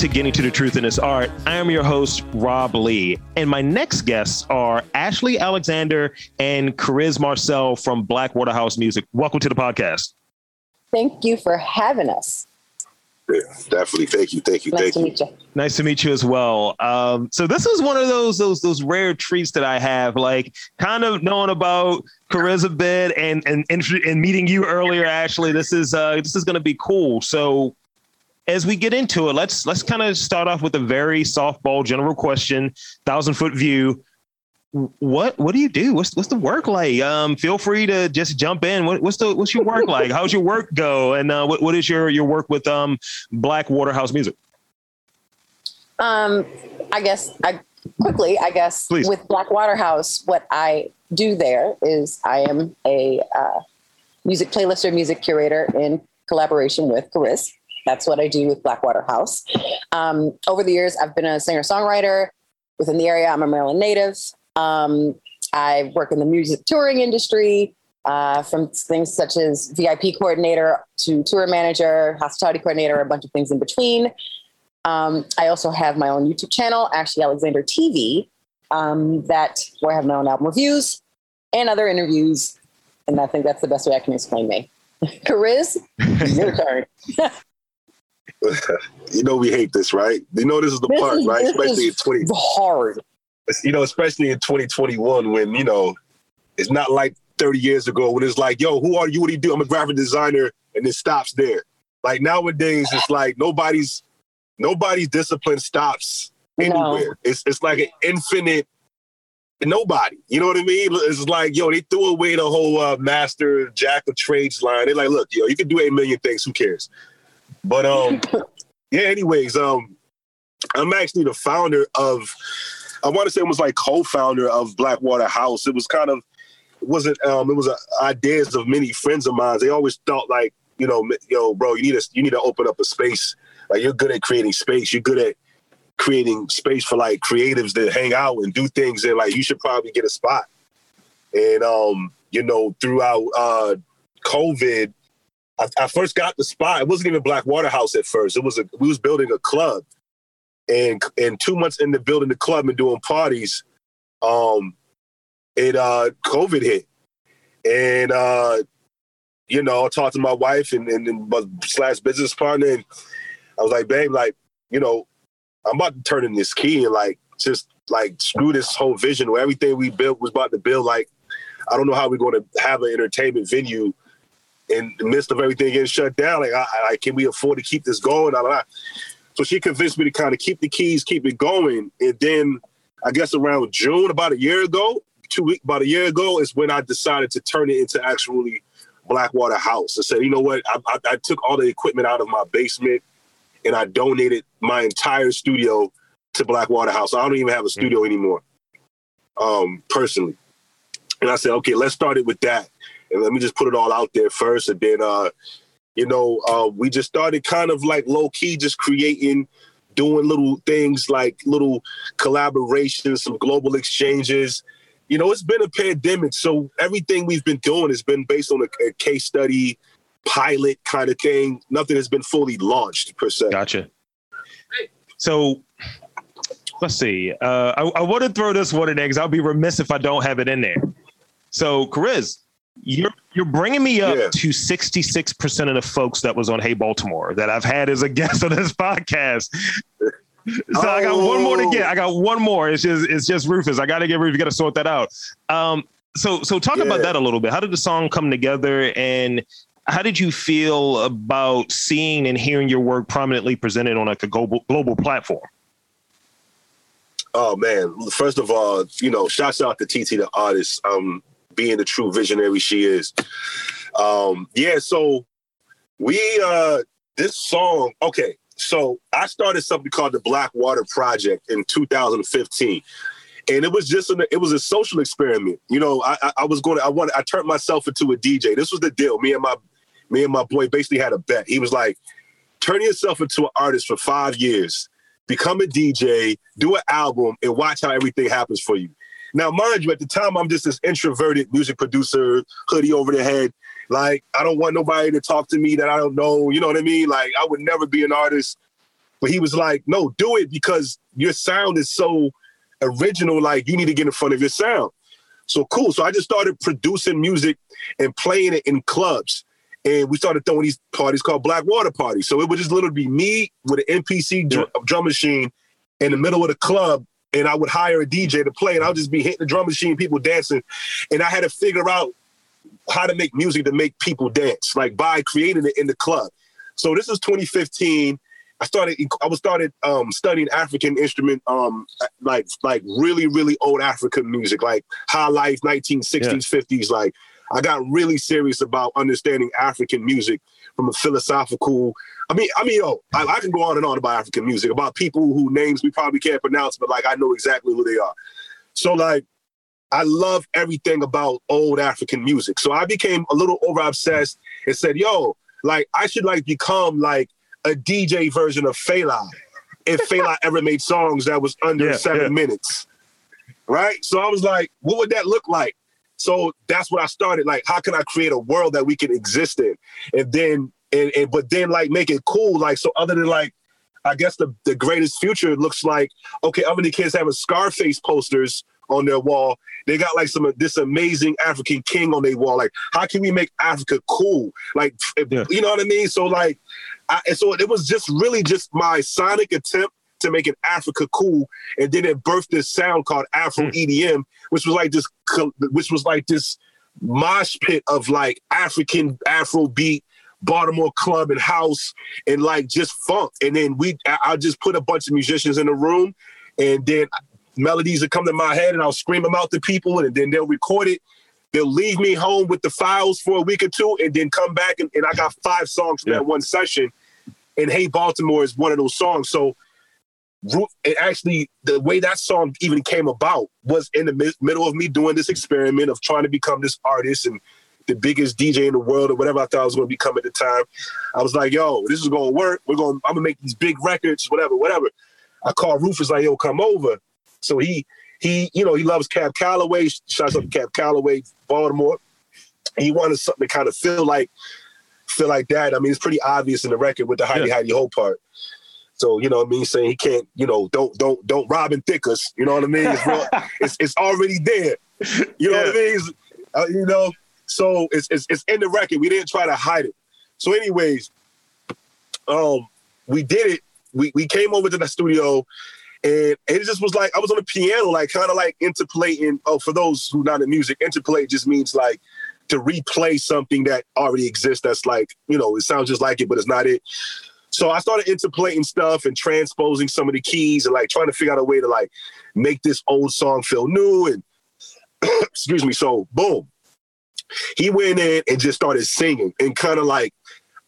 to Getting to the Truth in This Art. I am your host, Rob Lee. And my next guests are Ashley Alexander and Kariz Marcel from Blackwater House Music. Welcome to the podcast. Thank you for having us. Yeah, definitely. Thank you. Thank you. Nice thank to you. meet you. Nice to meet you as well. Um, so this is one of those those those rare treats that I have, like kind of knowing about Kariz a bit and and and meeting you earlier, Ashley. This is uh, this is going to be cool. So as we get into it, let's let's kind of start off with a very softball general question, thousand foot view. What what do you do? What's what's the work like? Um, feel free to just jump in. What, what's the what's your work like? How's your work go? And uh, what what is your your work with um Blackwater House Music? Um, I guess I quickly, I guess Please. with Blackwater House, what I do there is I am a uh, music playlister, music curator in collaboration with Kariz. That's what I do with Blackwater House. Um, over the years, I've been a singer songwriter within the area. I'm a Maryland native. Um, I work in the music touring industry, uh, from things such as VIP coordinator to tour manager, hospitality coordinator, a bunch of things in between. Um, I also have my own YouTube channel, Ashley Alexander TV, um, that where I have my own album reviews and other interviews. And I think that's the best way I can explain me. Kariz, your turn. You know we hate this, right? You know this is the This part, is- right? Especially in twenty, hard. you know, especially in twenty twenty one, when you know it's not like thirty years ago when it's like, yo, who are you? What do you do? I'm a graphic designer, and it stops there. Like nowadays, it's like nobody's nobody's discipline stops anywhere. It's it's like an infinite nobody. You know what I mean? It's like, yo, they threw away the whole uh, master jack of trades line. They're like, look, yo, you can do eight million things. Who cares? But um, yeah. Anyways, um, I'm actually the founder of. I want to say it was like co-founder of Blackwater House. It was kind of it wasn't um it was uh, ideas of many friends of mine. They always thought like you know yo bro you need to you need to open up a space like you're good at creating space. You're good at creating space for like creatives to hang out and do things and like you should probably get a spot. And um you know throughout uh COVID, I, I first got the spot. It wasn't even Blackwater House at first. It was a we was building a club, and and two months into building the club and doing parties, um, it uh COVID hit, and uh, you know I talked to my wife and and, and my slash business partner, and I was like, babe, like you know, I'm about to turn in this key and like just like screw this whole vision where everything we built was about to build. Like I don't know how we're going to have an entertainment venue in the midst of everything getting shut down. Like, I, I, can we afford to keep this going? Blah, blah. So she convinced me to kind of keep the keys, keep it going. And then I guess around June, about a year ago, two weeks, about a year ago, is when I decided to turn it into actually Blackwater House. I said, you know what? I, I, I took all the equipment out of my basement and I donated my entire studio to Blackwater House. I don't even have a studio anymore, um, personally. And I said, okay, let's start it with that. And let me just put it all out there first. And then, uh, you know, uh, we just started kind of like low key, just creating, doing little things like little collaborations, some global exchanges. You know, it's been a pandemic. So everything we've been doing has been based on a, a case study, pilot kind of thing. Nothing has been fully launched per se. Gotcha. So let's see. Uh, I, I want to throw this one in there because I'll be remiss if I don't have it in there. So, Kariz, you're you're bringing me up Yeah. to 66 percent of the folks that was on Hey Baltimore that I've had as a guest on this podcast. So I got one more to get. I got one more. It's just it's just Rufus. I got to get Rufus. You Got to sort that out. Um, so so talk about that a little bit. How did the song come together, and how did you feel about seeing and hearing your work prominently presented on like a global global platform? Oh man! First of all, you know, shouts out to TT the artist, um, being the true visionary she is. Um, yeah, so we uh this song, okay, so I started something called the Black Water Project in 2015. And it was just an, it was a social experiment. You know, I, I, I was going to I wanted I turned myself into a DJ. This was the deal. Me and my me and my boy basically had a bet. He was like, turn yourself into an artist for five years become a DJ, do an album, and watch how everything happens for you. Now, mind you, at the time, I'm just this introverted music producer, hoodie over the head. Like, I don't want nobody to talk to me that I don't know. You know what I mean? Like, I would never be an artist. But he was like, no, do it because your sound is so original. Like you need to get in front of your sound. So cool. So I just started producing music and playing it in clubs. And we started throwing these parties called Black Water Parties. So it would just literally be me with an MPC dr- drum machine in the middle of the club. And I would hire a DJ to play, and I'll just be hitting the drum machine, people dancing. And I had to figure out how to make music to make people dance, like by creating it in the club. So this is 2015. I started I was started um, studying African instrument, um, like like really really old African music, like high life, 1960s, yeah. 50s. Like I got really serious about understanding African music from a philosophical. I mean, I mean, yo, I, I can go on and on about African music, about people who names we probably can't pronounce, but like I know exactly who they are. So like I love everything about old African music. So I became a little over obsessed and said, yo, like I should like become like a DJ version of Fela if Fela ever made songs that was under yeah, seven yeah. minutes. Right? So I was like, what would that look like? So that's what I started. Like, how can I create a world that we can exist in? And then and, and but then like make it cool. Like, so other than like I guess the, the greatest future looks like okay, other than kids having Scarface posters on their wall. They got like some this amazing African king on their wall. Like, how can we make Africa cool? Like, yeah. you know what I mean? So like, I, and so it was just really just my sonic attempt to make it Africa cool, and then it birthed this sound called Afro mm. EDM, which was like this, which was like this mosh pit of like African Afro beat. Baltimore club and house and like just funk. And then we, I just put a bunch of musicians in the room and then melodies that come to my head and I'll scream them out to people and then they'll record it. They'll leave me home with the files for a week or two and then come back and, and I got five songs from yeah. that one session. And Hey Baltimore is one of those songs. So it actually the way that song even came about was in the mi- middle of me doing this experiment of trying to become this artist and the biggest DJ in the world or whatever I thought I was going to become at the time. I was like, yo, this is going to work. We're going. I'm gonna make these big records, whatever, whatever. I called Rufus like, yo, come over. So he he, you know, he loves Cab Calloway. Shouts out to Cab Calloway, Baltimore. He wanted something to kind of feel like feel like that. I mean, it's pretty obvious in the record with the Heidi yeah. Heidi Ho part. So you know what I mean, saying he can't, you know, don't don't don't rob and thick us. You know what I mean? It's real, it's, it's, already there. You know yeah. what I mean? Uh, you know, so it's, it's it's in the record. We didn't try to hide it. So, anyways, um, we did it. We we came over to the studio and it just was like I was on the piano, like kind of like interpolating. Oh, for those who not in music, interpolate just means like to replay something that already exists. That's like you know, it sounds just like it, but it's not it. So I started interpolating stuff and transposing some of the keys and like trying to figure out a way to like make this old song feel new. And excuse me. So boom, he went in and just started singing and kind of like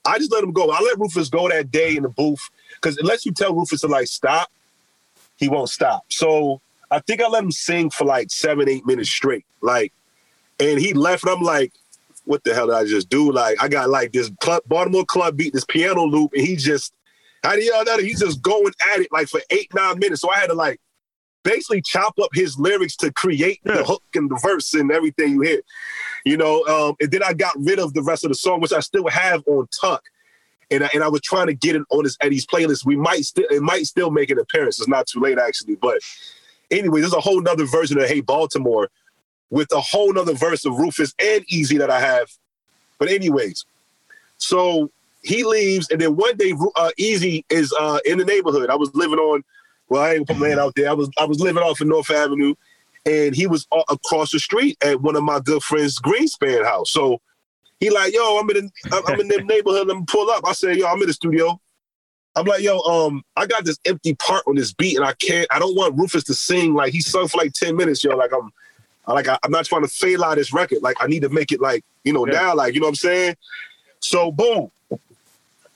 I just let him go. I let Rufus go that day in the booth because unless you tell Rufus to like stop, he won't stop. So I think I let him sing for like seven, eight minutes straight. Like, and he left, and I'm like, what the hell did I just do? Like, I got like this club, Baltimore club beat, this piano loop, and he just, how do y'all know? He's just going at it like for eight, nine minutes. So I had to like basically chop up his lyrics to create yeah. the hook and the verse and everything you hear. You know, um, and then I got rid of the rest of the song, which I still have on Tuck and I, and I was trying to get it on this Eddie's playlist. We might still it might still make an appearance. It's not too late actually, but anyway, there's a whole nother version of Hey Baltimore with a whole nother verse of Rufus and Eze that I have. But anyways, so he leaves, and then one day uh, Eze is uh, in the neighborhood. I was living on, well, I ain't put man out there. I was I was living off of North Avenue, and he was across the street at one of my good friends' Greenspan house. So he like, yo, I'm in the, I'm in the neighborhood. Let me pull up. I said, yo, I'm in the studio. I'm like, yo, um, I got this empty part on this beat, and I can't. I don't want Rufus to sing like he sung for like ten minutes, yo. Like I'm, I, like I, am not trying to fail out this record. Like I need to make it like you know yeah. now, like you know what I'm saying. So boom,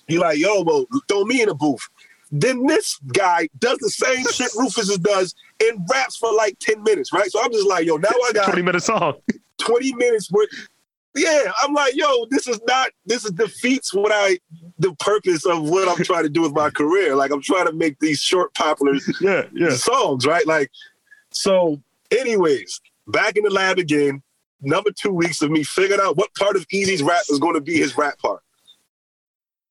he like, yo, well, throw me in the booth. Then this guy does the same shit Rufus does and raps for like 10 minutes, right? So I'm just like, yo, now I got 20 minute song. 20 minutes worth yeah, I'm like, yo, this is not, this is defeats what I, the purpose of what I'm trying to do with my career. Like, I'm trying to make these short, popular yeah, yeah. songs, right? Like, so, anyways, back in the lab again, number two weeks of me figuring out what part of Eze's rap is going to be his rap part.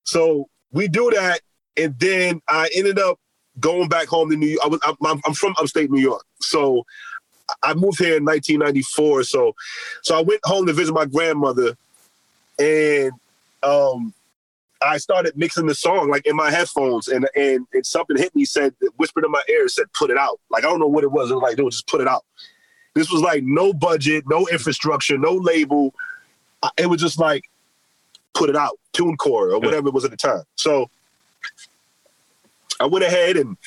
So we do that, and then I ended up going back home to New York. I was I'm, I'm from upstate New York, so I moved here in 1994. So so I went home to visit my grandmother, and um, I started mixing the song like in my headphones, and and, and something hit me, said whispered in my ear, said put it out. Like I don't know what it was. It was like, dude, just put it out. This was like no budget, no infrastructure, no label. It was just like put it out, TuneCore or whatever it was at the time. So I went ahead and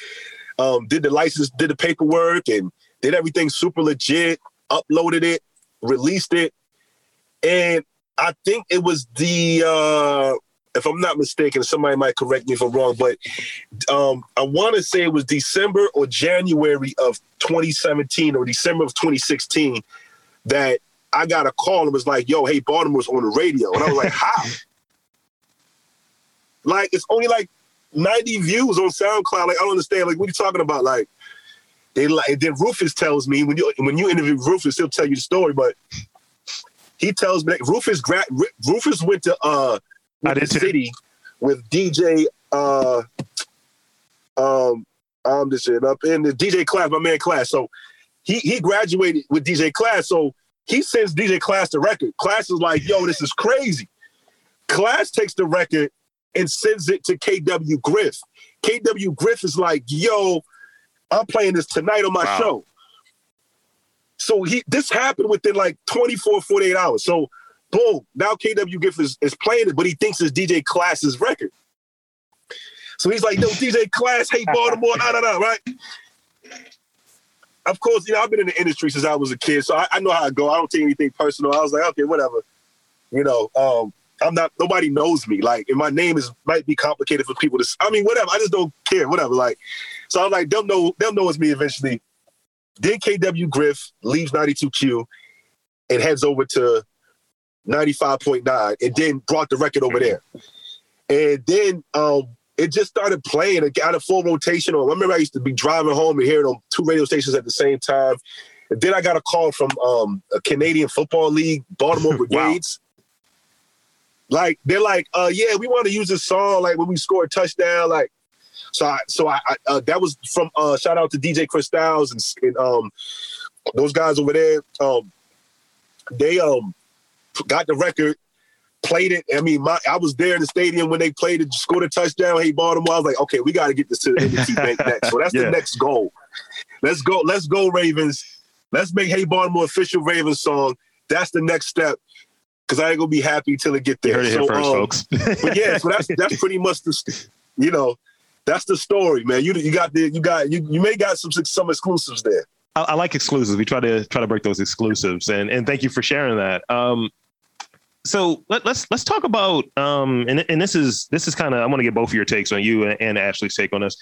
um, did the license, did the paperwork, and did everything super legit. Uploaded it, released it, and I think it was the uh, if I'm not mistaken, somebody might correct me if I'm wrong, but um, I want to say it was December or January of 2017 or December of 2016 that I got a call and was like, "Yo, hey, Baltimore's on the radio," and I was like, "How?" like it's only like 90 views on SoundCloud. Like I don't understand. Like what are you talking about? Like they like then Rufus tells me when you when you interview Rufus, he'll tell you the story, but he tells me that Rufus gra- Rufus went to uh the city with DJ uh um I'm just saying up in the DJ class, my man class. So he he graduated with DJ class. So he sends DJ class the record. Class is like, yo, this is crazy. Class takes the record and sends it to KW Griff. KW Griff is like, yo, I'm playing this tonight on my wow. show. So he this happened within like 24, 48 hours. So boom, now KW Griff is, is playing it, but he thinks it's DJ Class's record. So he's like, no, DJ Class, hey Baltimore, nah, nah, nah, right? Of course, you know, I've been in the industry since I was a kid, so I, I know how I go. I don't take anything personal. I was like, okay, whatever. You know, um, I'm not nobody knows me. Like, and my name is might be complicated for people to. I mean, whatever. I just don't care. Whatever. Like, so I'm like, they'll know. They'll know it's me eventually. Then KW Griff leaves 92Q and heads over to 95.9, and then brought the record over there. And then um, it just started playing. It got a full rotation on. I remember I used to be driving home and hearing on two radio stations at the same time. And then I got a call from um, a Canadian Football League, Baltimore Brigades. wow like they're like, uh, yeah, we want to use this song like when we score a touchdown, like. So I, so I, I uh, that was from uh, shout out to DJ Chris Styles and, and um those guys over there. Um, they um got the record, played it. I mean, my I was there in the stadium when they played it, scored a touchdown. Hey Baltimore, I was like, okay, we got to get this to the M&T Bank next. So that's yeah. the next goal. Let's go. Let's go Ravens. Let's make Hey Baltimore official Ravens song. That's the next step because I ain't gonna be happy till it get there. You heard it so, first, um, folks. but yeah, so that's that's pretty much the, you know, that's the story, man. You you got the you got you you may got some some exclusives there. I, I, like exclusives. We try to try to break those exclusives, and and thank you for sharing that. Um, so let, us let's, let's talk about um, and and this is this is kind of I want to get both of your takes on you and, and Ashley's take on this.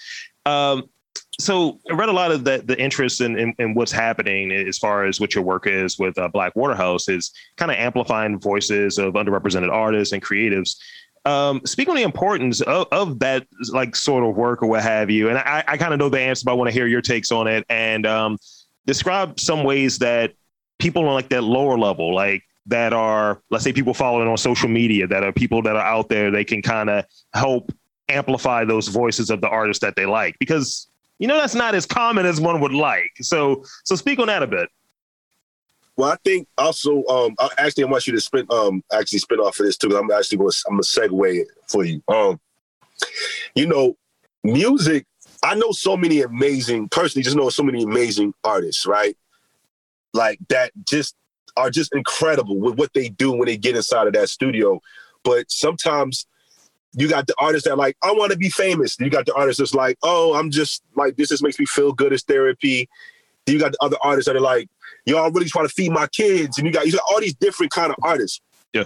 Um, so I read a lot of the, the interest in, in, in, what's happening as far as what your work is with uh, Black Waterhouse is kind of amplifying voices of underrepresented artists and creatives. Um, speak on the importance of, of, that like sort of work or what have you. And I, I kind of know the answer, but I want to hear your takes on it and um, describe some ways that people on like that lower level, like that are, let's say people following on social media that are people that are out there, they can kind of help amplify those voices of the artists that they like because you know that's not as common as one would like. So so speak on that a bit. Well, I think also, um, actually I want you to spin, um, actually spin off of this too. I'm actually going I'm gonna segue for you. Um, you know, music. I know so many amazing, personally, just know so many amazing artists, right? Like that, just are just incredible with what they do when they get inside of that studio. But sometimes you got the artists that like, I want to be famous. You got the artists that's like, oh, I'm just like this just makes me feel good as therapy. Then you got the other artists that are like, I'm really trying to feed my kids. And you got you got all these different kind of artists. Yeah.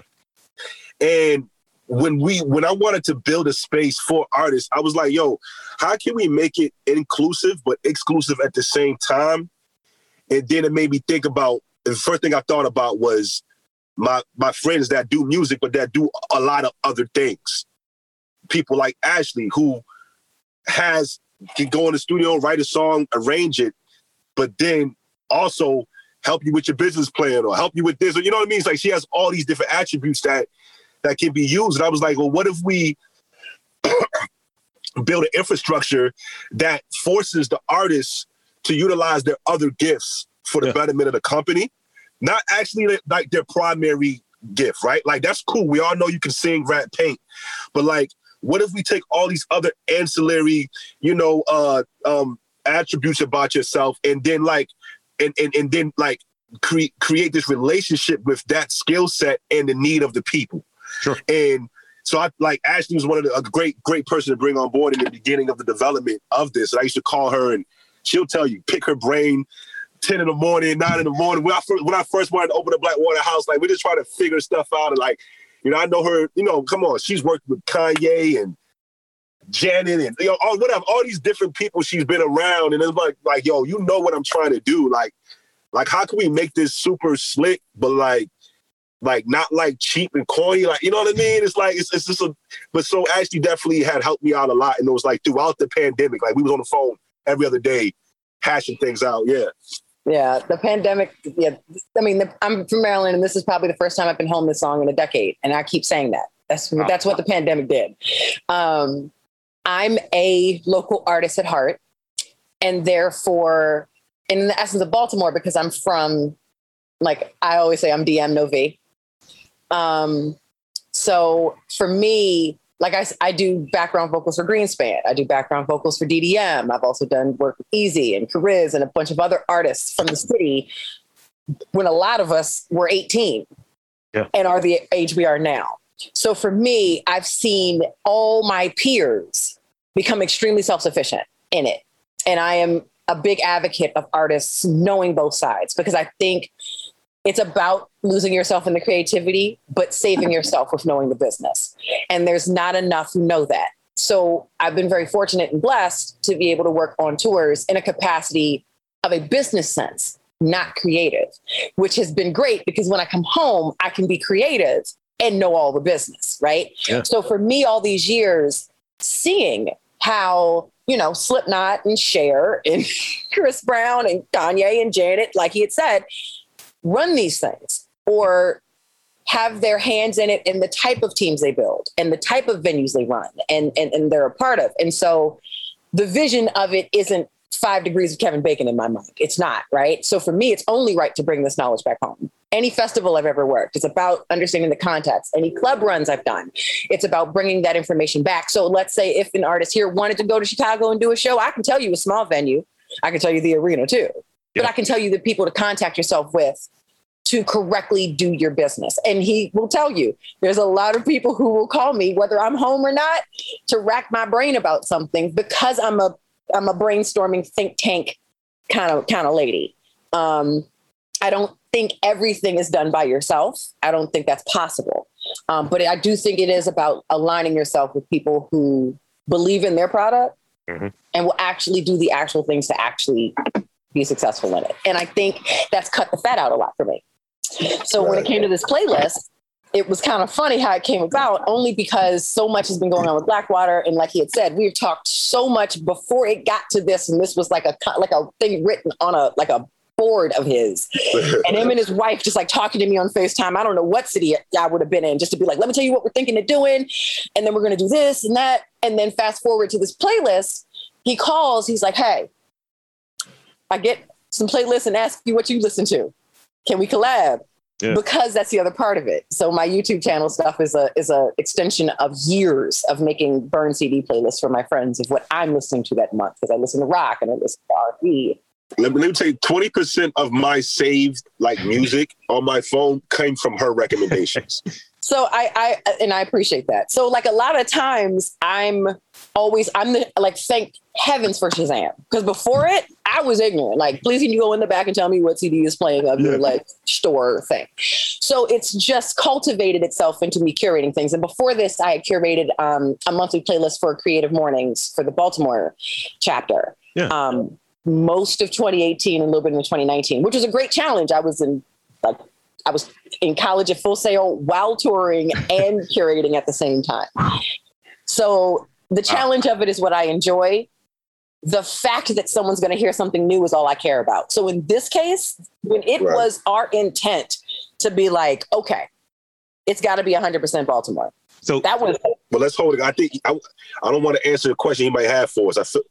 And when we when I wanted to build a space for artists, I was like, yo, how can we make it inclusive but exclusive at the same time? And then it made me think about the first thing I thought about was my my friends that do music, but that do a lot of other things people like Ashley who has can go in the studio, write a song, arrange it, but then also help you with your business plan or help you with this or you know what I mean? It's like she has all these different attributes that that can be used. And I was like, well, what if we build an infrastructure that forces the artists to utilize their other gifts for the Yeah. betterment of the company, not actually like their primary gift, right? Like that's cool. We all know you can sing, rap, paint, but like, what if we take all these other ancillary, you know, uh, um, attributes about yourself, and then like, and and, and then like create create this relationship with that skill set and the need of the people. Sure. And so I like Ashley was one of the, a great great person to bring on board in the beginning of the development of this. And I used to call her and she'll tell you, pick her brain. 10 in the morning, 9 in the morning. When I first when I first wanted to open the Blackwater house, like we just try to figure stuff out. And like, you know, I know her, you know, come on, she's worked with Kanye and Janet and you know, all whatever, all these different people she's been around. And it's like, like, yo, you know what I'm trying to do. Like, like how can we make this super slick, but like like not like cheap and corny, like you know what I mean? It's like it's, it's just a but so Ashley definitely had helped me out a lot. And it was like throughout the pandemic, like we was on the phone every other day, hashing things out. Yeah. Yeah, the pandemic. Yeah, I mean, the, I'm from Maryland, and this is probably the first time I've been home this long in a decade, and I keep saying that. That's that's what the pandemic did. Um, I'm a local artist at heart, and therefore, in the essence of Baltimore, because I'm from, like I always say, I'm DM no V. Um, so for me, like I, I do background vocals for Greenspan. I do background vocals for DDM. I've also done work with Eze and Kariz and a bunch of other artists from the city when a lot of us were 18 Yeah. and are the age we are now. So for me, I've seen all my peers become extremely self-sufficient in it. And I am a big advocate of artists knowing both sides because I think it's about losing yourself in the creativity, but saving yourself with knowing the business. And there's not enough who know that. So I've been very fortunate and blessed to be able to work on tours in a capacity of a business sense, not creative, which has been great because when I come home, I can be creative and know all the business, right? Yeah. So for me, all these years, seeing how, you know, Slipknot and Cher and Chris Brown and Kanye and Janet, like he had said, run these things or have their hands in it in the type of teams they build and the type of venues they run and, and, and they're a part of. And so the vision of it isn't five degrees of Kevin Bacon in my mind. It's not, right? So for me, it's only right to bring this knowledge back home. Any festival I've ever worked, it's about understanding the context. Any club runs I've done, it's about bringing that information back. So let's say if an artist here wanted to go to Chicago and do a show, I can tell you a small venue. I can tell you the arena too. But I can tell you the people to contact yourself with to correctly do your business. And he will tell you there's a lot of people who will call me, whether I'm home or not, to rack my brain about something because I'm a I'm a brainstorming think tank kind of kind of lady. Um, I don't think everything is done by yourself. I don't think that's possible. Um, but I do think it is about aligning yourself with people who believe in their product Mhm. and will actually do the actual things to actually be successful in it. And I think that's cut the fat out a lot for me. So when it came to this playlist, it was kind of funny how it came about, only because so much has been going on with Blackwater, and like he had said, we've talked so much before it got to this, and this was like a like a thing written on a like a board of his, and him and his wife just like talking to me on Facetime. I don't know what city I would have been in, just to be like, let me tell you what we're thinking of doing, and then we're gonna do this and that, and then fast forward to this playlist. He calls, he's like, hey, I get some playlists and ask you what you listen to. Can we collab? Yeah. Because that's the other part of it. So my YouTube channel stuff is a is a extension of years of making burn CD playlists for my friends of what I'm listening to that month because I listen to rock and I listen to R&B. let, me, let me tell you, twenty percent of my saved like music on my phone came from her recommendations. So I, I and I appreciate that. So like a lot of times I'm always I'm the like thank heavens for Shazam because before it I was ignorant. Like please can you go in the back and tell me what CD is playing of your Yeah. like store thing. So it's just cultivated itself into me curating things. And before this I had curated um, a monthly playlist for Creative Mornings for the Baltimore chapter. Yeah. Um, most of 2018 and a little bit in 2019, which was a great challenge. I was in like I was in college at Full Sail while touring and curating at the same time. So the challenge of it is what I enjoy. The fact that someone's going to hear something new is all I care about. So in this case, when it Right. was our intent to be like, okay, it's got to be 100% Baltimore. So that was. But let's hold it. I think I, I don't want to answer the question you might have for us. I feel,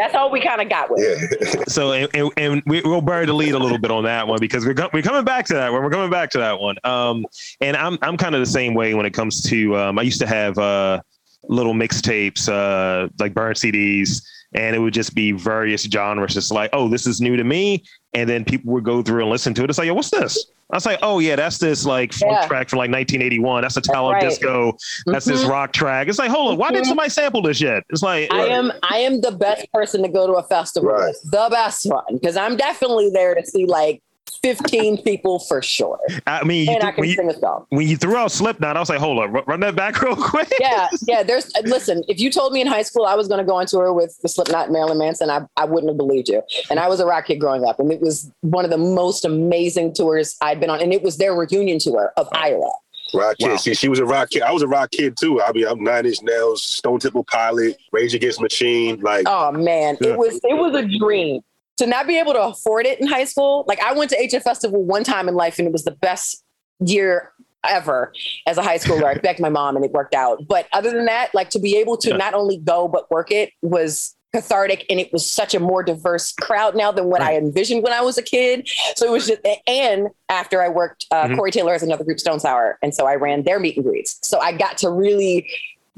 that's all we kind of got with. Yeah. so and, and, and, we, will bury the lead a little bit on that one because we're we're coming back to that one. We're coming back to that one. Um, and I'm I'm kind of the same way when it comes to. Um, I used to have uh, little mixtapes, uh, like burn CDs and it would just be various genres. Just like, oh, this is new to me, and then people would go through and listen to it. It's like, yo, what's this? I was like, oh yeah, that's this like funk Yeah. track from like 1981. That's a talent right. disco. That's this Mhm. rock track. It's like, hold on, why didn't Mhm. somebody sample this yet? It's like, I am I am the best person to go to a festival Right. the best one, because I'm definitely there to see like 15 people for sure, I mean, you and I can when, you, sing a song. when you threw out Slipknot, I was like, hold on, ru- run that back real quick. Yeah, yeah. There's uh, listen. If you told me in high school I was going to go on tour with the Slipknot, and Marilyn Manson, I I wouldn't have believed you. And I was a rock kid growing up, and it was one of the most amazing tours I'd been on, and it was their reunion tour of Iowa. rock kid. Wow. See, she was a rock kid. I was a rock kid too. I mean, I'm Nine Inch Nails, Stone Temple Pilot, Rage Against Machine. Like, Oh man, Yeah. it was it was a dream to not be able to afford it in high school. Like I went to HF Festival one time in life, and it was the best year ever as a high schooler. I begged my mom, and it worked out. But other than that, like to be able to Yeah. not only go but work it was cathartic and it was such a more diverse crowd now than what I envisioned when I was a kid. So it was just, and after I worked, uh, Mhm. Corey Taylor as another group, Stone Sour. And so I ran their meet and greets. So I got to really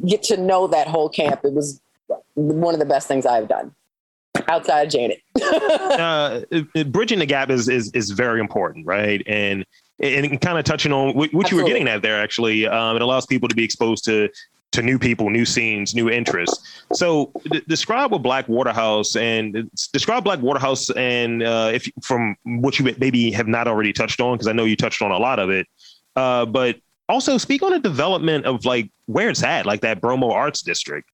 get to know that whole camp. It was one of the best things I've done outside of Janet. uh, bridging the gap is is is very important, right? And and kind of touching on what, what you were getting at there, actually, um, it allows people to be exposed to to new people, new scenes, new interests. So, d- describe what Black Waterhouse and describe Black Waterhouse and uh, if from what you maybe have not already touched on, because I know you touched on a lot of it, uh, but also speak on the development of like where it's at, like that Bromo Arts District.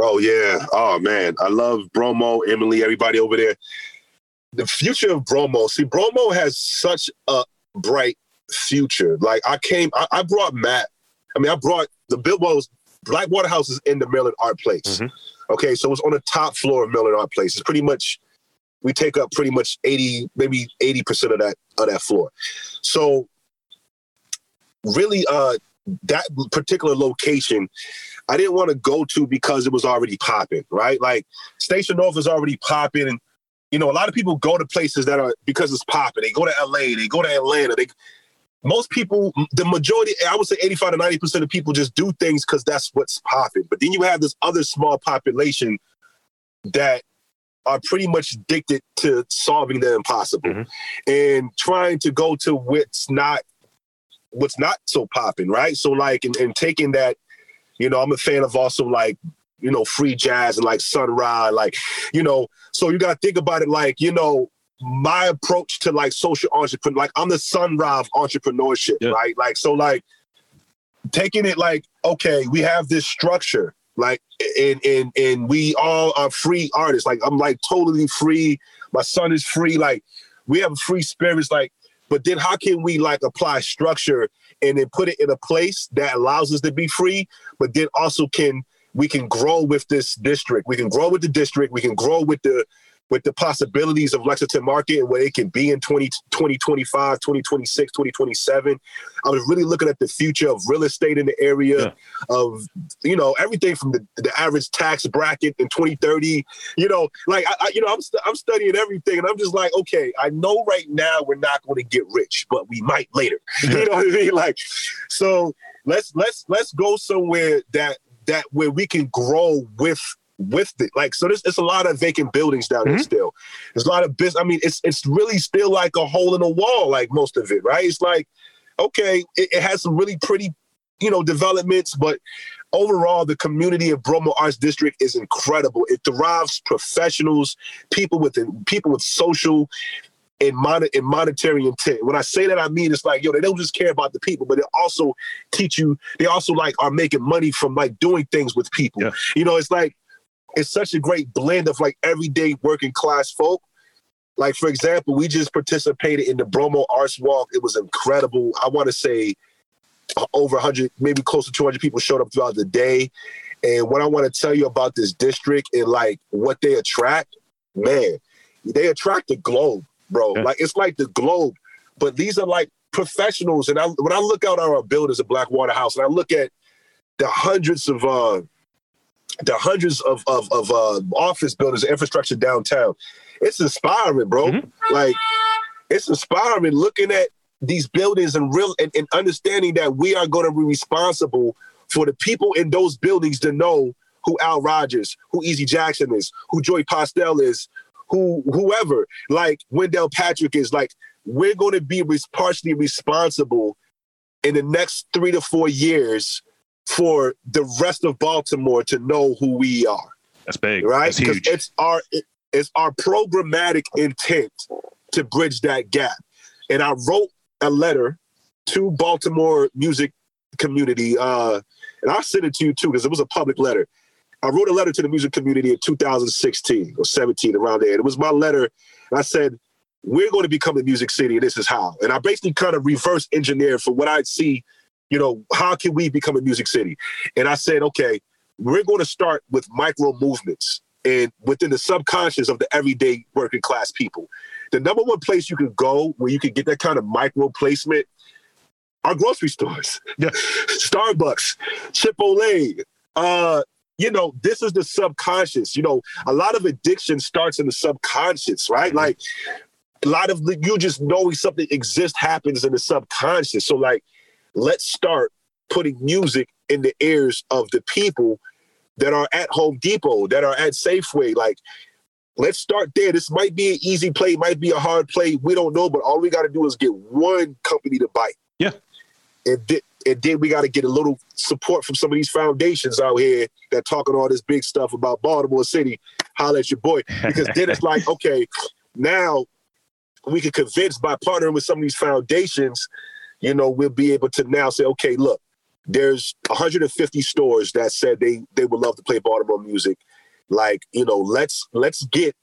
Oh yeah, oh man, I love Bromo, Emily, everybody over there. The future of Bromo. See, Bromo has such a bright future. Like I came, I, I brought Matt. I mean, I brought the Bilbo's Black Waterhouse is in the Maryland Art Place. Mhm. Okay, so it's on the top floor of Maryland Art Place. It's pretty much we take up pretty much 80, maybe 80% of that of that floor. So really uh that particular location I didn't want to go to because it was already popping, right? Like Station North is already popping and you know, a lot of people go to places that are because it's popping. They go to LA, they go to Atlanta. They most people, the majority, I would say 85 to 90 percent of people just do things because that's what's popping. But then you have this other small population that are pretty much addicted to solving the impossible Mhm. and trying to go to what's not what's not so popping, right? So like and, and taking that, you know, I'm a fan of also like, you know, free jazz and like Sun Ra, like, you know, so you gotta think about it like, you know, my approach to like social entrepreneur, like I'm the Sun Ra of entrepreneurship, Yeah. right? Like so like taking it like, okay, we have this structure, like and and and we all are free artists. Like I'm like totally free. My son is free. Like we have a free spirits, like, but then how can we like apply structure and then put it in a place that allows us to be free, but then also can we can grow with this district. We can grow with the district. We can grow with the with the possibilities of Lexington Market and where it can be in 20, 2025, 2026, 2027. I was really looking at the future of real estate in the area, Yeah. of, you know, everything from the, the average tax bracket in 2030. You know, like, I, I you know, I'm, st- I'm studying everything and I'm just like, okay, I know right now we're not going to get rich, but we might later. you know what I mean? Like, so let's, let's, let's go somewhere that, that where we can grow with with it. Like so there's it's a lot of vacant buildings down there Mhm. still. There's a lot of business. I mean, it's it's really still like a hole in the wall, like most of it, right? It's like, okay, it, it has some really pretty, you know, developments, but overall the community of Bromo Arts District is incredible. It derives professionals, people with people with social and, mon- and monetary intent. When I say that, I mean it's like, yo, they don't just care about the people, but they also teach you. They also like are making money from like doing things with people. Yeah. You know, it's like it's such a great blend of like everyday working class folk. Like for example, we just participated in the Bromo Arts Walk. It was incredible. I want to say uh, over 100, maybe close to 200 people showed up throughout the day. And what I want to tell you about this district and like what they attract, man, they attract the globe, bro. Yeah. Like it's like the globe, but these are like professionals, and I when I look out our buildings at Blackwater House, and I look at the hundreds of uh, the hundreds of of, of uh, office buildings, infrastructure downtown, it's inspiring, bro. Mm-hmm. Like it's inspiring looking at these buildings and real and, and understanding that we are going to be responsible for the people in those buildings to know who Al Rogers, who Eze Jackson is, who Joy Postell is, who whoever, like Wendell Patrick is, like we're going to be res- partially responsible in the next three to four years for the rest of Baltimore to know who we are. That's big, right? Because it's our it, it's our programmatic intent to bridge that gap. And I wrote a letter to Baltimore music community, uh, and I sent it to you too because it was a public letter. I wrote a letter to the music community in 2016 or 17, around there. it was my letter. I said, we're going to become a music city, and this is how. And I basically kind of reverse engineered for what I'd see, you know, how can we become a music city? And I said, okay, we're going to start with micro movements and within the subconscious of the everyday working class people. The number one place you can go where you can get that kind of micro placement are grocery stores. Yeah. Starbucks, Chipotle, uh, you know, this is the subconscious. You know, a lot of addiction starts in the subconscious, right? Mm-hmm. Like a lot of you just knowing something exists happens in the subconscious. So, like, let's start putting music in the ears of the people that are at Home Depot, that are at Safeway. Like, let's start there. This might be an easy play, might be a hard play. We don't know, but all we got to do is get one company to bite. Yeah. And, th- and then we got to get a little support from some of these foundations out here that talking all this big stuff about Baltimore City. Holla at your boy. Because then it's like, okay, now we can convince by partnering with some of these foundations, you know, we'll be able to now say, okay, look, there's 150 stores that said they they would love to play Baltimore music. Like, you know, let's let's get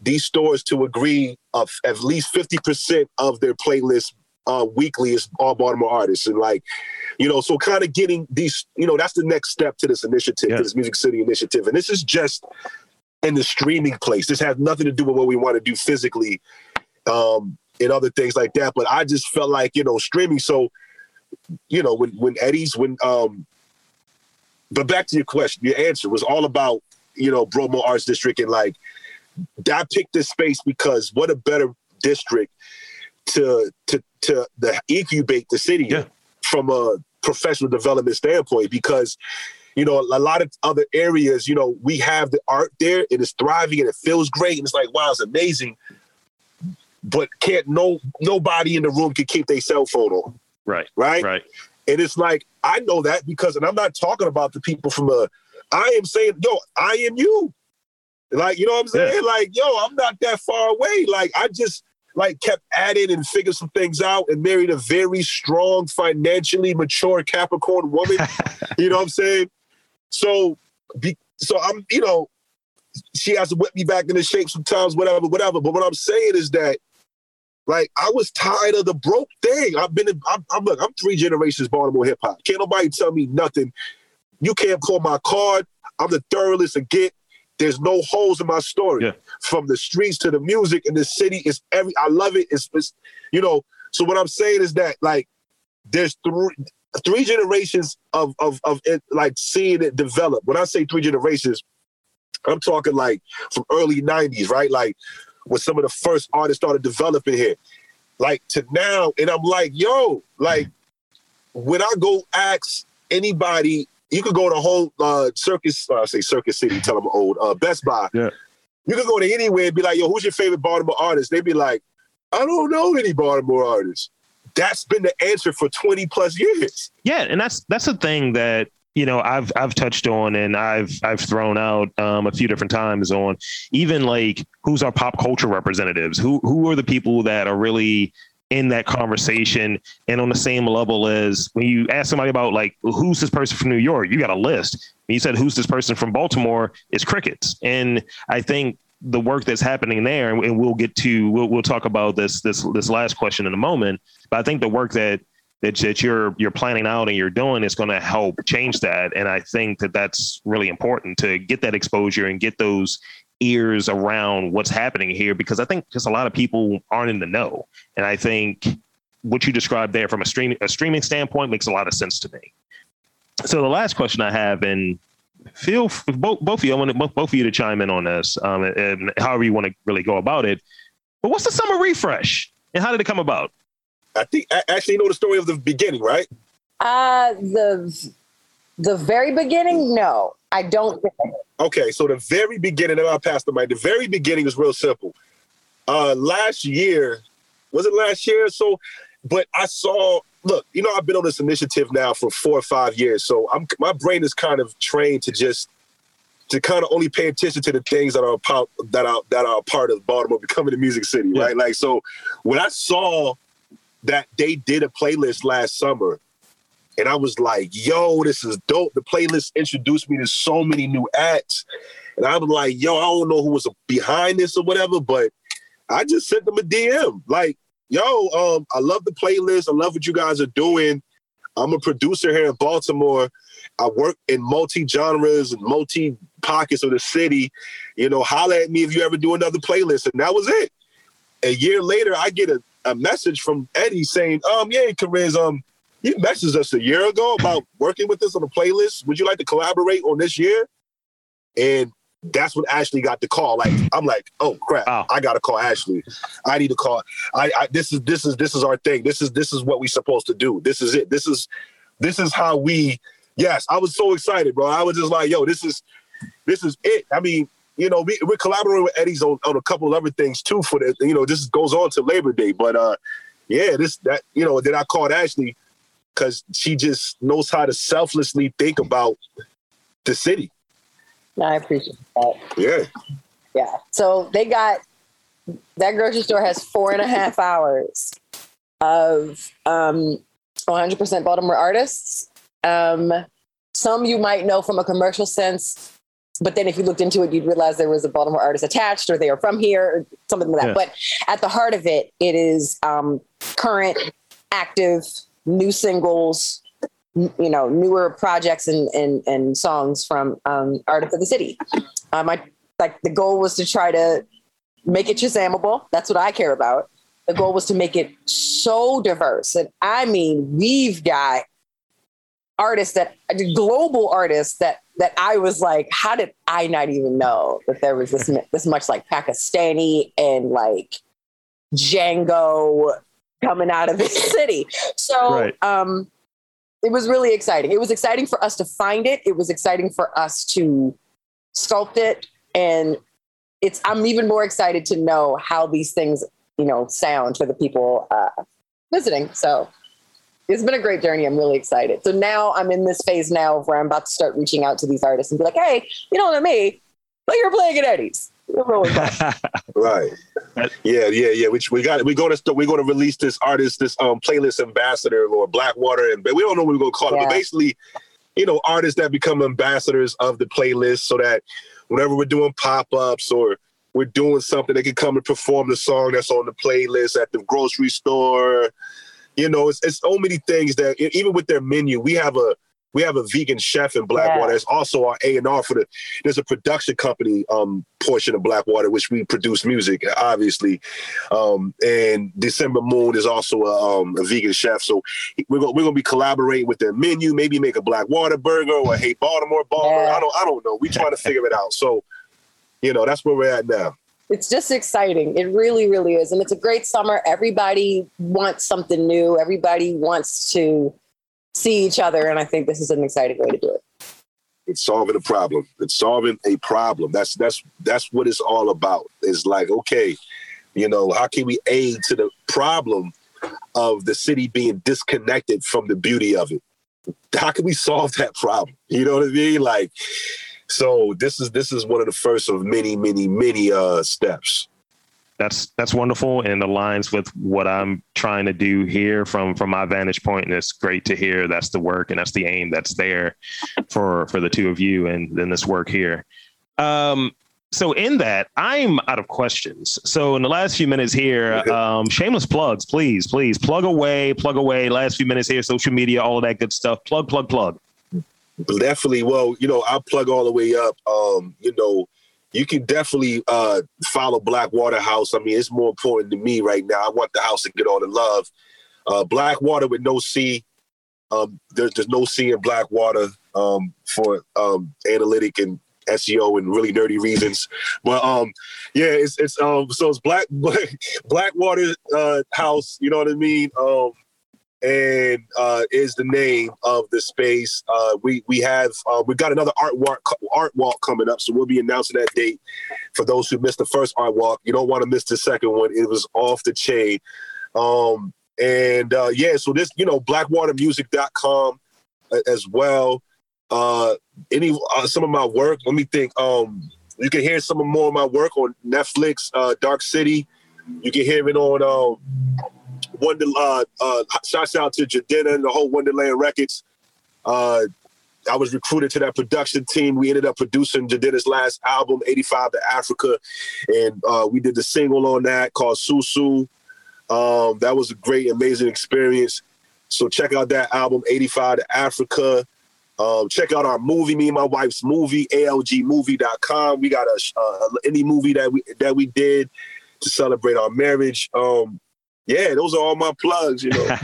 these stores to agree of at least 50% of their playlist uh, weekly is all Baltimore artists. And like, you know, so kind of getting these, you know, that's the next step to this initiative, yeah. to this Music City initiative. And this is just in the streaming place. This has nothing to do with what we want to do physically um, and other things like that. But I just felt like, you know, streaming. So, you know, when when Eddie's when um but back to your question, your answer was all about, you know, Bromo Arts District and like I picked this space because what a better district to to to the incubate the city yeah. from a professional development standpoint because you know a lot of other areas you know we have the art there and it's thriving and it feels great and it's like wow it's amazing but can't no nobody in the room can keep their cell phone on right right right and it's like i know that because and i'm not talking about the people from a i am saying yo i am you like you know what i'm saying yeah. like yo i'm not that far away like i just like kept adding and figured some things out and married a very strong, financially mature Capricorn woman. you know what I'm saying? So, be, so I'm, you know, she has to whip me back into shape sometimes, whatever, whatever. But what I'm saying is that, like, I was tired of the broke thing. I've been, in, I'm, I'm, look, I'm three generations Baltimore hip hop. Can't nobody tell me nothing. You can't pull my card. I'm the thoroughest to get. There's no holes in my story. Yeah. From the streets to the music in the city, it's every. I love it. It's, it's you know. So what I'm saying is that like there's three three generations of of of it, like seeing it develop. When I say three generations, I'm talking like from early '90s, right? Like when some of the first artists started developing here, like to now, and I'm like, yo, like when I go ask anybody you could go to whole uh, circus, uh, I say Circus City, tell them old, uh, Best Buy. Yeah. You could go to anywhere and be like, yo, who's your favorite Baltimore artist? They'd be like, I don't know any Baltimore artists. That's been the answer for 20 plus years. Yeah, and that's that's the thing that you know I've I've touched on and I've I've thrown out um, a few different times on even like who's our pop culture representatives who who are the people that are really in that conversation and on the same level as when you ask somebody about like who's this person from New York, you got a list. You said who's this person from Baltimore, it's crickets. And I think the work that's happening there, and we'll get to we'll, we'll talk about this this this last question in a moment. But I think the work that that, that you're you're planning out and you're doing is going to help change that. And I think that that's really important to get that exposure and get those ears around what's happening here because I think just a lot of people aren't in the know. And I think what you described there from a streaming a streaming standpoint makes a lot of sense to me. So the last question I have, and feel both both of you, I want both, both of you to chime in on this, um, and however you want to really go about it. But what's the summer refresh, and how did it come about? I think I actually know the story of the beginning, right? Uh the the very beginning, no, I don't. Okay, so the very beginning, and I'll pass the mic. The very beginning is real simple. Uh last year, was it last year? So, but I saw. Look, you know, I've been on this initiative now for four or five years, so I'm my brain is kind of trained to just to kind of only pay attention to the things that are part that are that are a part of Baltimore becoming a music city, Yeah. right? Like, so when I saw that they did a playlist last summer, and I was like, "Yo, this is dope." The playlist introduced me to so many new acts, and I was like, "Yo, I don't know who was behind this or whatever," but I just sent them a DM, like, "Yo, um, I love the playlist. I love what you guys are doing. I'm a producer here in Baltimore. I work in multi genres and multi pockets of the city. You know, holla at me if you ever do another playlist." And that was it. A year later, I get a, a message from Eddie saying, "Um, yeah, Kariz, um." You messaged us a year ago about working with us on a playlist. Would you like to collaborate on this year? And that's when Ashley got the call. Like I'm like, oh crap, Wow. I gotta call Ashley. I need to call. I, I this is this is this is our thing. This is this is what we supposed to do. This is it. This is this is how we. Yes, I was so excited, bro. I was just like, yo, this is this is it. I mean, you know, we, we're collaborating with Eddie's on, on a couple of other things too. For the you know, this goes on to Labor Day, but uh, yeah, this that you know. Then I called Ashley because she just knows how to selflessly think about the city. I appreciate that. Yeah. Yeah. So they got that grocery store has four and a half hours of um, 100% Baltimore artists. Um, some you might know from a commercial sense, but then if you looked into it, you'd realize there was a Baltimore artist attached or they are from here or something like that. Yeah. But at the heart of it, it is um, current, active, new singles, n- you know, newer projects and, and, and songs from um, artists of the city. Um, I like the goal was to try to make it Shazamable. That's what I care about. The goal was to make it so diverse. And I mean, we've got artists that global artists that that I was like, how did I not even know that there was this this much like Pakistani and like Django coming out of this city. So Right. um it was really exciting. It was exciting for us to find it. It was exciting for us to sculpt it and it's i'm even more excited to know how these things you know sound for the people uh, visiting so it's been a great journey i'm really excited so now i'm in this phase now where i'm about to start reaching out to these artists and be like hey you know what i mean but you're playing at eddie's We're rolling back. Right. Yeah, yeah, yeah. Which we got. We're gonna st- we're gonna release this artist, this um playlist ambassador or Blackwater, and we don't know what we're gonna call it, but basically, you know, artists that become ambassadors of the playlist, so that whenever we're doing pop ups or we're doing something, they can come and perform the song that's on the playlist at the grocery store. You know, it's it's so many things that even with their menu, we have a we have a vegan chef in Blackwater. Yeah. It's also our A and R for the. There's a production company um portion of Blackwater which we produce music, obviously. Um, and December Moon is also a, um, a vegan chef, so we're gonna we're gonna be collaborating with their menu. Maybe make a Blackwater burger or a Hey Baltimore burger. Yeah. I don't I don't know. We're trying to figure it out. So, you know, that's where we're at now. It's just exciting it really really is and it's a great summer everybody wants something new everybody wants to see each other and i think this is an exciting way to do it It's solving a problem. It's solving a problem. That's that's that's what it's all about. It's like, okay, you know, how can we aid to the problem of the city being disconnected from the beauty of it? How can we solve that problem? You know what I mean? Like, so this is this is one of the first of many, many, many uh steps. that's that's wonderful and aligns with what I'm trying to do here from from my vantage point. And it's great to hear that's the work and that's the aim that's there for for the two of you and then this work here. Um, so in that, I'm out of questions. So in the last few minutes here, um, shameless plugs, please, please plug away, plug away. Last few minutes here, social media, all of that good stuff. Plug, plug, plug. Definitely. Well, you know, I'll plug all the way up. Um, you know, you can definitely uh follow Blackwater House. I mean, it's more important to me right now. I want the house to get all the love. Uh, Blackwater with no C. Um, there's there's no C in Blackwater um, for um, analytic and SEO and really nerdy reasons. But um, yeah, it's it's um, so it's Black Blackwater uh, House. You know what I mean? Um, and uh, is the name of the space. Uh, we we have uh, we got another art walk art walk coming up, so we'll be announcing that date for those who missed the first art walk. You don't want to miss the second one; it was off the chain. Um, and uh, yeah, so this you know blackwatermusic.com as well. Uh, any uh, some of my work. Let me think. Um, you can hear some more of my work on Netflix, uh, Dark City. You can hear it on um, Wonder. Uh, uh, shouts out to Jidenna and the whole Wondaland Records. Uh, I was recruited to that production team. We ended up producing Jidenna's last album, 85 to Africa. And uh, we did the single on that called Susu. Um, that was a great, amazing experience. So check out that album, 85 to Africa. Um, check out our movie, me and my wife's movie, algmovie.com. We got a uh, any movie that we that we did to celebrate our marriage. Um, yeah, those are all my plugs, you know.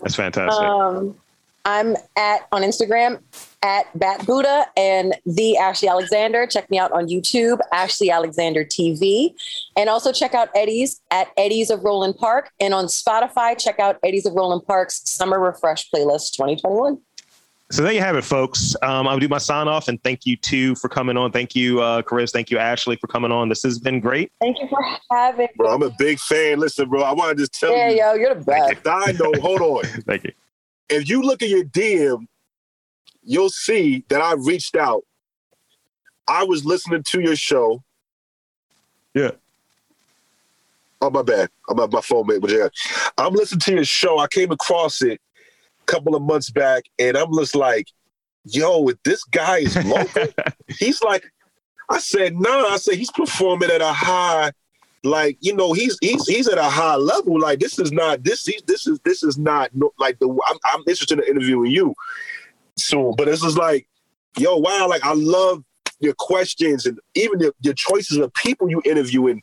That's fantastic. Um, I'm at on Instagram at Bat Buddha and the Ashley Alexander. Check me out on YouTube, Ashley Alexander TV. And also check out Eddie's at Eddie's of Roland Park. And on Spotify, check out Eddie's of Roland Park's Summer Refresh Playlist 2021. So there you have it, folks. Um, I'll do my sign off and thank you too for coming on. Thank you, uh, Chris. Thank you, Ashley, for coming on. This has been great. Thank you for having me. Bro, I'm a big fan. Listen, bro, I want to just tell yeah, you. Yeah, yo, you're the best. I know, hold on. thank you. If you look at your DM, you'll see that I reached out. I was listening to your show. Yeah. Oh, my bad. I'm at my phone, mate. But yeah, I'm listening to your show. I came across it couple of months back, and I'm just like, yo, if this guy is local, he's like, I said, nah, I said he's performing at a high, like, you know, he's he's he's at a high level. Like, this is not this this is this is not like the I'm, I'm interested in interviewing you soon, but this is like, yo, wow, like I love your questions and even your, your choices of people you interview and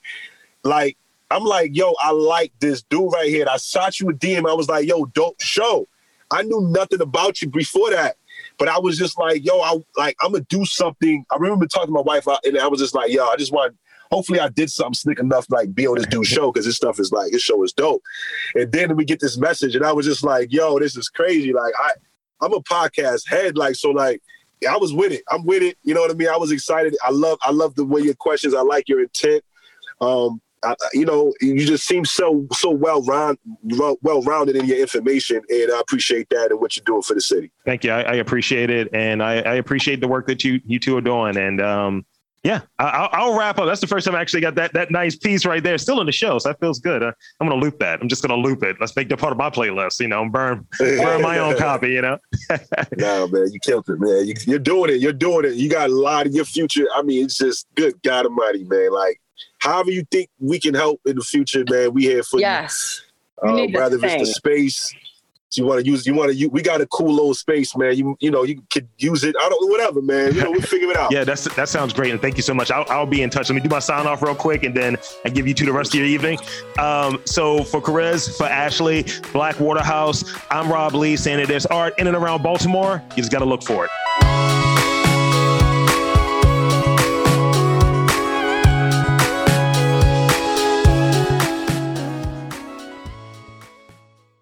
like I'm like, yo, I like this dude right here. And I shot you a DM. I was like, yo, dope show. I knew nothing about you before that. But I was just like, yo, I like I'm gonna do something. I remember talking to my wife, and I was just like, yo, I just want. Hopefully, I did something slick enough, like be on this dude's show because this stuff is like this show is dope. And then we get this message, and I was just like, yo, this is crazy. Like I, I'm a podcast head, like so, like I was with it. I'm with it. You know what I mean? I was excited. I love, I love the way your questions. I like your intent. Um, I, you know, you just seem so so well round well rounded in your information, and I appreciate that and what you're doing for the city. Thank you. I, I appreciate it, and I, I, appreciate the work that you you two are doing. And um, yeah, I, will wrap up. That's the first time I actually got that that nice piece right there, still in the show, so that feels good. Uh, I'm gonna loop that. I'm just gonna loop it. Let's make that part of my playlist. You know, burn burn my own copy. You know. no man, you killed it, man. You, are doing it. You're doing it. You got a lot of your future. I mean, it's just good God Almighty, man. Like however you think we can help in the future, man, we here for yes. you. Yes. Uh, rather it's the space. So you want to use, you want to, you, we got a cool little space, man. You, you know, you could use it. I don't, whatever, man. You know, we'll figure it out. yeah, that's that sounds great, and thank you so much. I'll, I'll be in touch. Let me do my sign off real quick, and then I give you two the rest of your evening. Um, so for Kariz, for Ashley, Blackwater House, I'm Rob Lee saying that there's art in and around Baltimore. You just got to look for it.